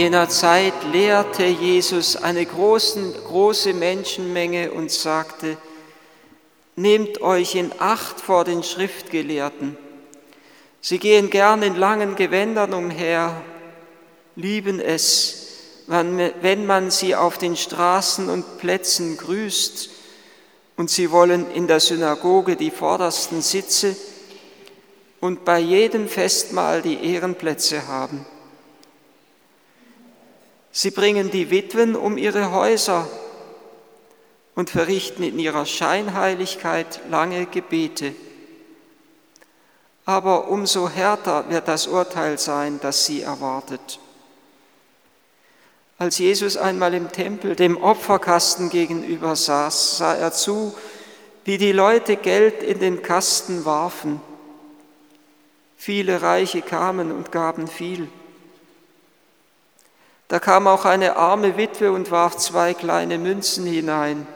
Jener Zeit lehrte Jesus eine großen, große Menschenmenge und sagte, Nehmt euch in Acht vor den Schriftgelehrten. Sie gehen gern in langen Gewändern umher, lieben es, wenn man sie auf den Straßen und Plätzen grüßt und sie wollen in der Synagoge die vordersten Sitze und bei jedem Festmahl die Ehrenplätze haben. Sie bringen die Witwen um ihre Häuser und verrichten in ihrer Scheinheiligkeit lange Gebete. Aber umso härter wird das Urteil sein, das sie erwartet. Als Jesus einmal im Tempel dem Opferkasten gegenüber saß, sah er zu, wie die Leute Geld in den Kasten warfen. Viele Reiche kamen und gaben viel. Da kam auch eine arme Witwe und warf zwei kleine Münzen hinein.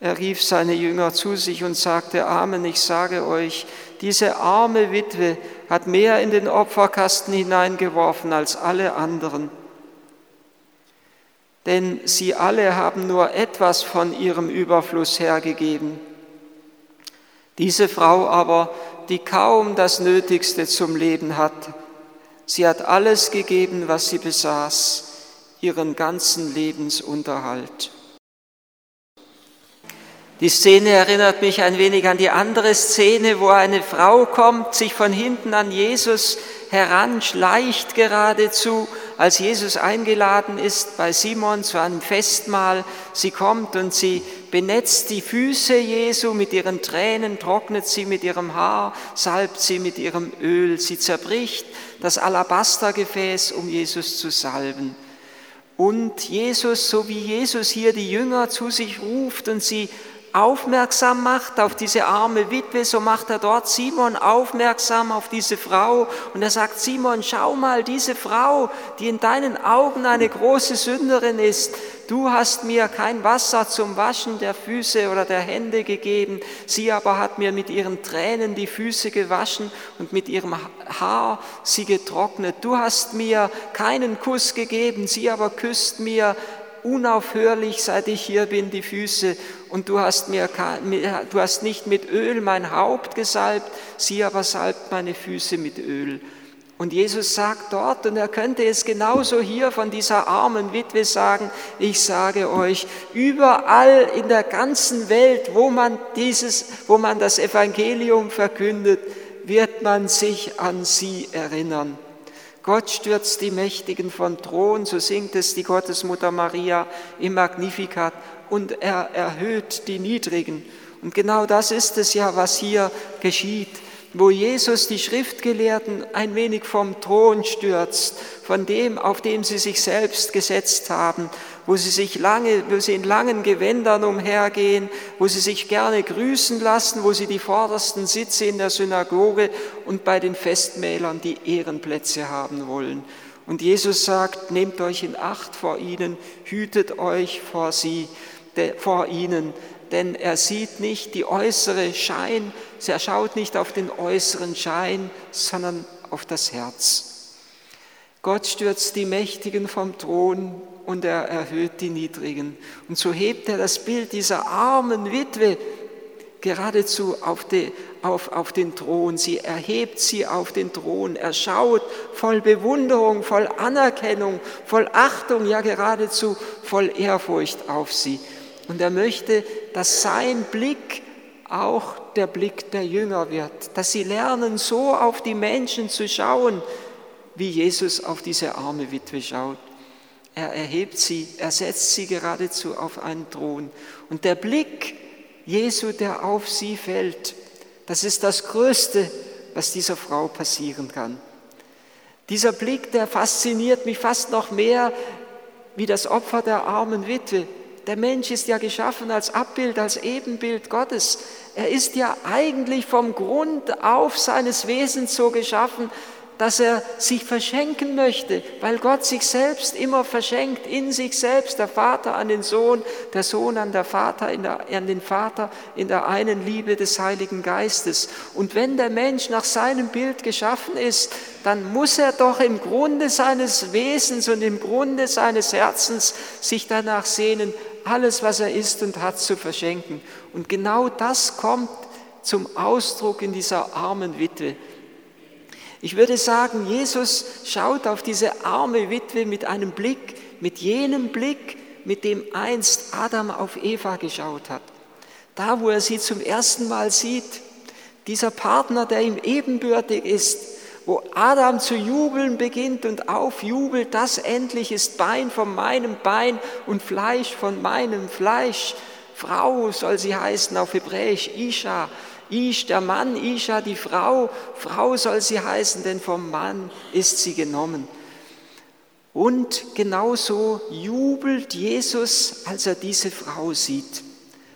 Er rief seine Jünger zu sich und sagte, Amen, ich sage euch, diese arme Witwe hat mehr in den Opferkasten hineingeworfen als alle anderen. Denn sie alle haben nur etwas von ihrem Überfluss hergegeben. Diese Frau aber, die kaum das Nötigste zum Leben hat, Sie hat alles gegeben, was sie besaß, ihren ganzen Lebensunterhalt. Die Szene erinnert mich ein wenig an die andere Szene, wo eine Frau kommt, sich von hinten an Jesus heranschleicht geradezu, als Jesus eingeladen ist bei Simon zu einem Festmahl. Sie kommt und sie benetzt die Füße Jesu mit ihren Tränen, trocknet sie mit ihrem Haar, salbt sie mit ihrem Öl. Sie zerbricht das Alabastergefäß, um Jesus zu salben. Und Jesus, so wie Jesus hier die Jünger zu sich ruft und sie aufmerksam macht auf diese arme Witwe, so macht er dort Simon aufmerksam auf diese Frau. Und er sagt, Simon, schau mal, diese Frau, die in deinen Augen eine große Sünderin ist, du hast mir kein Wasser zum Waschen der Füße oder der Hände gegeben, sie aber hat mir mit ihren Tränen die Füße gewaschen und mit ihrem Haar sie getrocknet. Du hast mir keinen Kuss gegeben, sie aber küsst mir unaufhörlich, seit ich hier bin, die Füße und du hast, mir, du hast nicht mit Öl mein Haupt gesalbt, sie aber salbt meine Füße mit Öl. Und Jesus sagt dort, und er könnte es genauso hier von dieser armen Witwe sagen, ich sage euch, überall in der ganzen Welt, wo man, dieses, wo man das Evangelium verkündet, wird man sich an sie erinnern. Gott stürzt die Mächtigen von Thron, so singt es die Gottesmutter Maria im Magnificat, und er erhöht die Niedrigen. Und genau das ist es ja, was hier geschieht, wo Jesus die Schriftgelehrten ein wenig vom Thron stürzt, von dem, auf dem sie sich selbst gesetzt haben wo sie sich lange, wo sie in langen Gewändern umhergehen, wo sie sich gerne grüßen lassen, wo sie die vordersten Sitze in der Synagoge und bei den Festmählern die Ehrenplätze haben wollen. Und Jesus sagt, nehmt euch in Acht vor ihnen, hütet euch vor sie, vor ihnen, denn er sieht nicht die äußere Schein, er schaut nicht auf den äußeren Schein, sondern auf das Herz. Gott stürzt die Mächtigen vom Thron und er erhöht die Niedrigen. Und so hebt er das Bild dieser armen Witwe geradezu auf, die, auf, auf den Thron. Sie erhebt sie auf den Thron. Er schaut voll Bewunderung, voll Anerkennung, voll Achtung, ja geradezu voll Ehrfurcht auf sie. Und er möchte, dass sein Blick auch der Blick der Jünger wird, dass sie lernen, so auf die Menschen zu schauen, wie Jesus auf diese arme Witwe schaut. Er erhebt sie, er setzt sie geradezu auf einen Thron. Und der Blick Jesu, der auf sie fällt, das ist das Größte, was dieser Frau passieren kann. Dieser Blick, der fasziniert mich fast noch mehr wie das Opfer der armen Witwe. Der Mensch ist ja geschaffen als Abbild, als Ebenbild Gottes. Er ist ja eigentlich vom Grund auf seines Wesens so geschaffen, dass er sich verschenken möchte, weil Gott sich selbst immer verschenkt, in sich selbst, der Vater an den Sohn, der Sohn an, der Vater, der, an den Vater in der einen Liebe des Heiligen Geistes. Und wenn der Mensch nach seinem Bild geschaffen ist, dann muss er doch im Grunde seines Wesens und im Grunde seines Herzens sich danach sehnen, alles, was er ist und hat, zu verschenken. Und genau das kommt zum Ausdruck in dieser armen Witwe. Ich würde sagen, Jesus schaut auf diese arme Witwe mit einem Blick, mit jenem Blick, mit dem einst Adam auf Eva geschaut hat. Da, wo er sie zum ersten Mal sieht, dieser Partner, der ihm ebenbürtig ist, wo Adam zu jubeln beginnt und aufjubelt, das endlich ist Bein von meinem Bein und Fleisch von meinem Fleisch. Frau soll sie heißen auf Hebräisch, Isha, Ish, der Mann, Isha, die Frau, Frau soll sie heißen, denn vom Mann ist sie genommen. Und genauso jubelt Jesus, als er diese Frau sieht,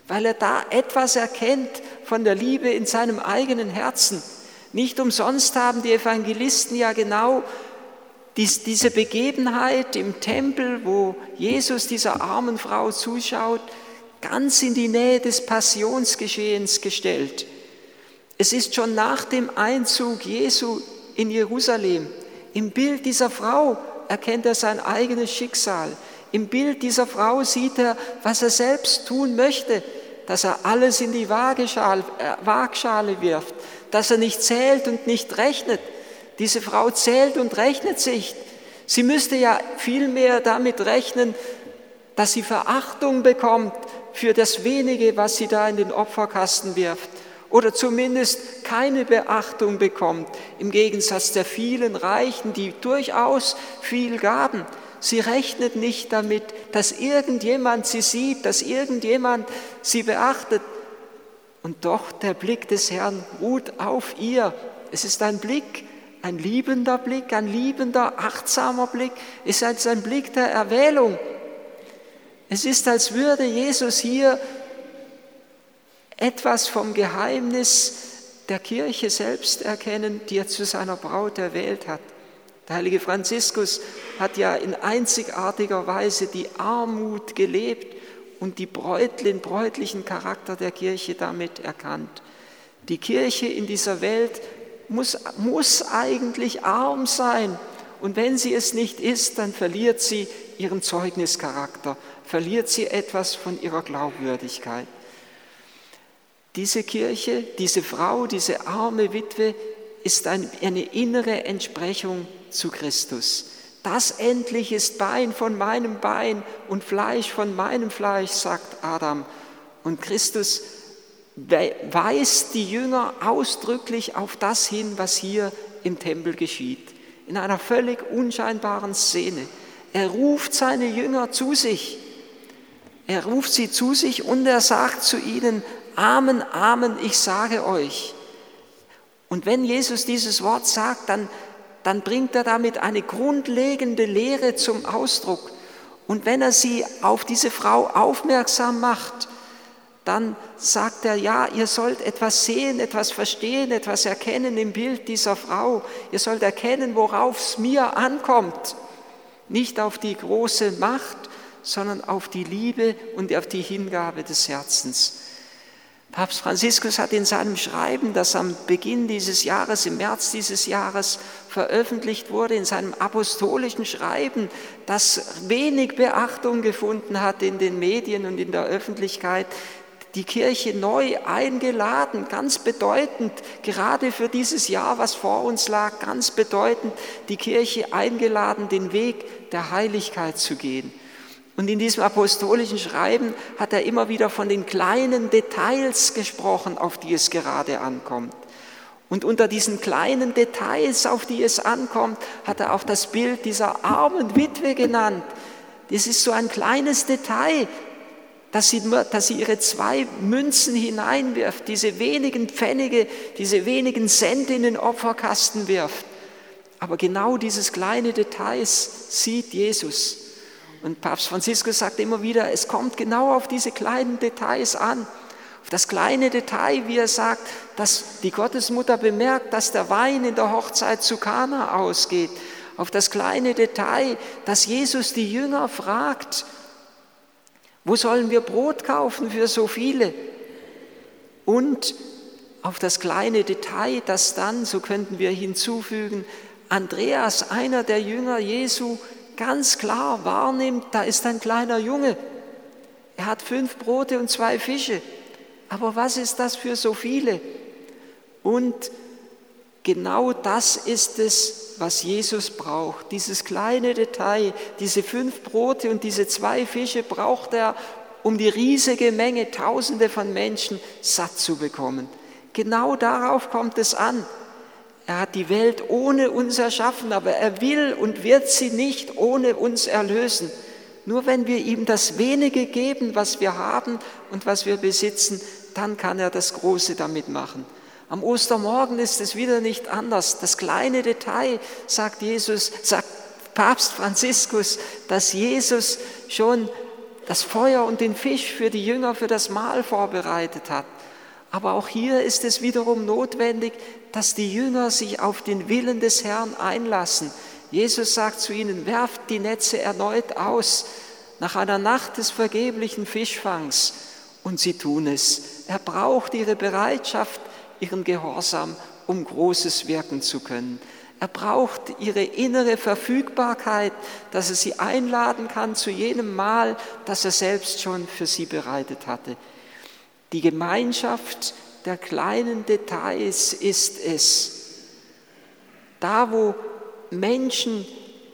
weil er da etwas erkennt von der Liebe in seinem eigenen Herzen. Nicht umsonst haben die Evangelisten ja genau diese Begebenheit im Tempel, wo Jesus dieser armen Frau zuschaut, ganz in die Nähe des Passionsgeschehens gestellt. Es ist schon nach dem Einzug Jesu in Jerusalem. Im Bild dieser Frau erkennt er sein eigenes Schicksal. Im Bild dieser Frau sieht er, was er selbst tun möchte, dass er alles in die Waagschale, äh, wirft, dass er nicht zählt und nicht rechnet. Diese Frau zählt und rechnet sich. Sie müsste ja vielmehr damit rechnen, dass sie Verachtung bekommt für das wenige, was sie da in den Opferkasten wirft oder zumindest keine Beachtung bekommt, im Gegensatz der vielen Reichen, die durchaus viel gaben. Sie rechnet nicht damit, dass irgendjemand sie sieht, dass irgendjemand sie beachtet. Und doch der Blick des Herrn ruht auf ihr. Es ist ein Blick, ein liebender Blick, ein liebender, achtsamer Blick. Es ist ein Blick der Erwählung. Es ist, als würde Jesus hier etwas vom Geheimnis der Kirche selbst erkennen, die er zu seiner Braut erwählt hat. Der heilige Franziskus hat ja in einzigartiger Weise die Armut gelebt und die Bräut, bräutlichen Charakter der Kirche damit erkannt. Die Kirche in dieser Welt muss, muss eigentlich arm sein und wenn sie es nicht ist, dann verliert sie ihren Zeugnischarakter, verliert sie etwas von ihrer Glaubwürdigkeit. Diese Kirche, diese Frau, diese arme Witwe ist eine innere Entsprechung zu Christus. Das endlich ist Bein von meinem Bein und Fleisch von meinem Fleisch, sagt Adam. Und Christus weist die Jünger ausdrücklich auf das hin, was hier im Tempel geschieht. In einer völlig unscheinbaren Szene. Er ruft seine Jünger zu sich. Er ruft sie zu sich und er sagt zu ihnen, Amen, Amen, ich sage euch. Und wenn Jesus dieses Wort sagt, dann, dann bringt er damit eine grundlegende Lehre zum Ausdruck. Und wenn er sie auf diese Frau aufmerksam macht, dann sagt er, ja, ihr sollt etwas sehen, etwas verstehen, etwas erkennen im Bild dieser Frau. Ihr sollt erkennen, worauf es mir ankommt. Nicht auf die große Macht, sondern auf die Liebe und auf die Hingabe des Herzens. Papst Franziskus hat in seinem Schreiben, das am Beginn dieses Jahres, im März dieses Jahres veröffentlicht wurde, in seinem apostolischen Schreiben, das wenig Beachtung gefunden hat in den Medien und in der Öffentlichkeit, die Kirche neu eingeladen, ganz bedeutend, gerade für dieses Jahr, was vor uns lag, ganz bedeutend, die Kirche eingeladen, den Weg der Heiligkeit zu gehen. Und in diesem apostolischen Schreiben hat er immer wieder von den kleinen Details gesprochen, auf die es gerade ankommt. Und unter diesen kleinen Details, auf die es ankommt, hat er auch das Bild dieser armen Witwe genannt. Das ist so ein kleines Detail, dass sie, dass sie ihre zwei Münzen hineinwirft, diese wenigen Pfennige, diese wenigen Cent in den Opferkasten wirft. Aber genau dieses kleine Details sieht Jesus. Und Papst Franziskus sagt immer wieder, es kommt genau auf diese kleinen Details an, auf das kleine Detail, wie er sagt, dass die Gottesmutter bemerkt, dass der Wein in der Hochzeit zu Kana ausgeht, auf das kleine Detail, dass Jesus die Jünger fragt, wo sollen wir Brot kaufen für so viele? Und auf das kleine Detail, das dann, so könnten wir hinzufügen, Andreas, einer der Jünger Jesu, ganz klar wahrnimmt, da ist ein kleiner Junge. Er hat fünf Brote und zwei Fische. Aber was ist das für so viele? Und genau das ist es, was Jesus braucht. Dieses kleine Detail, diese fünf Brote und diese zwei Fische braucht er, um die riesige Menge, Tausende von Menschen satt zu bekommen. Genau darauf kommt es an. Er hat die Welt ohne uns erschaffen, aber er will und wird sie nicht ohne uns erlösen. Nur wenn wir ihm das wenige geben, was wir haben und was wir besitzen, dann kann er das Große damit machen. Am Ostermorgen ist es wieder nicht anders. Das kleine Detail, sagt Jesus, sagt Papst Franziskus, dass Jesus schon das Feuer und den Fisch für die Jünger für das Mahl vorbereitet hat. Aber auch hier ist es wiederum notwendig, dass die Jünger sich auf den Willen des Herrn einlassen. Jesus sagt zu ihnen, werft die Netze erneut aus nach einer Nacht des vergeblichen Fischfangs. Und sie tun es. Er braucht ihre Bereitschaft, ihren Gehorsam, um Großes wirken zu können. Er braucht ihre innere Verfügbarkeit, dass er sie einladen kann zu jenem Mahl, das er selbst schon für sie bereitet hatte. Die Gemeinschaft der kleinen Details ist es. Da, wo Menschen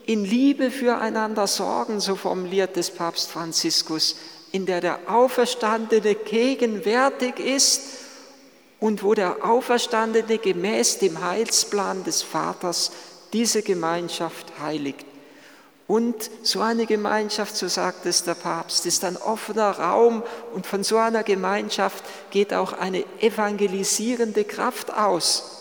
in Liebe füreinander sorgen, so formuliert es Papst Franziskus, in der der Auferstandene gegenwärtig ist und wo der Auferstandene gemäß dem Heilsplan des Vaters diese Gemeinschaft heiligt. Und so eine Gemeinschaft, so sagt es der Papst, ist ein offener Raum und von so einer Gemeinschaft geht auch eine evangelisierende Kraft aus.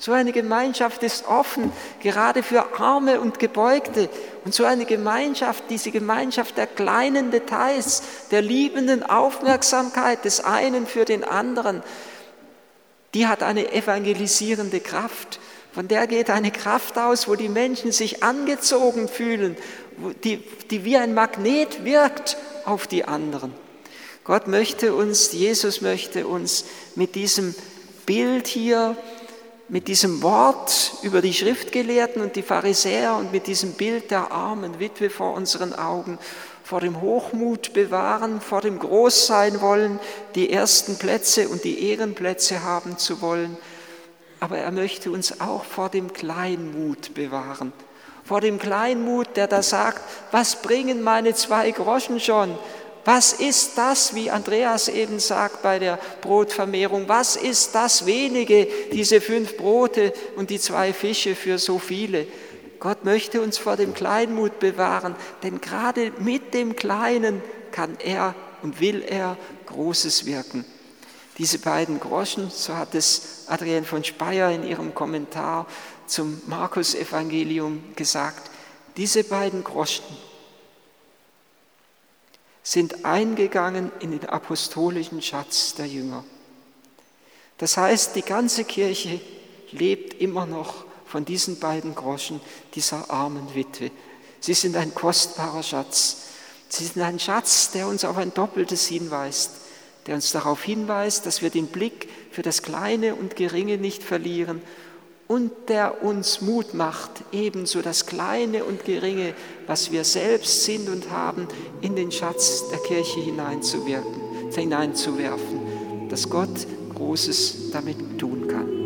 So eine Gemeinschaft ist offen, gerade für Arme und Gebeugte. Und so eine Gemeinschaft, diese Gemeinschaft der kleinen Details, der liebenden Aufmerksamkeit des einen für den anderen, die hat eine evangelisierende Kraft. Von der geht eine Kraft aus, wo die Menschen sich angezogen fühlen, die, die wie ein Magnet wirkt auf die anderen. Gott möchte uns, Jesus möchte uns mit diesem Bild hier, mit diesem Wort über die Schriftgelehrten und die Pharisäer und mit diesem Bild der armen Witwe vor unseren Augen vor dem Hochmut bewahren, vor dem Großsein wollen, die ersten Plätze und die Ehrenplätze haben zu wollen, aber er möchte uns auch vor dem Kleinmut bewahren. Vor dem Kleinmut, der da sagt, was bringen meine zwei Groschen schon? Was ist das, wie Andreas eben sagt bei der Brotvermehrung, was ist das wenige, diese fünf Brote und die zwei Fische für so viele? Gott möchte uns vor dem Kleinmut bewahren, denn gerade mit dem Kleinen kann er und will er Großes wirken. Diese beiden Groschen, so hat es Adrienne von Speyer in ihrem Kommentar zum Markus-Evangelium gesagt, diese beiden Groschen sind eingegangen in den apostolischen Schatz der Jünger. Das heißt, die ganze Kirche lebt immer noch von diesen beiden Groschen dieser armen Witwe. Sie sind ein kostbarer Schatz. Sie sind ein Schatz, der uns auf ein Doppeltes hinweist der uns darauf hinweist, dass wir den Blick für das Kleine und Geringe nicht verlieren und der uns Mut macht, ebenso das Kleine und Geringe, was wir selbst sind und haben, in den Schatz der Kirche hineinzuwirken, hineinzuwerfen, dass Gott Großes damit tun kann.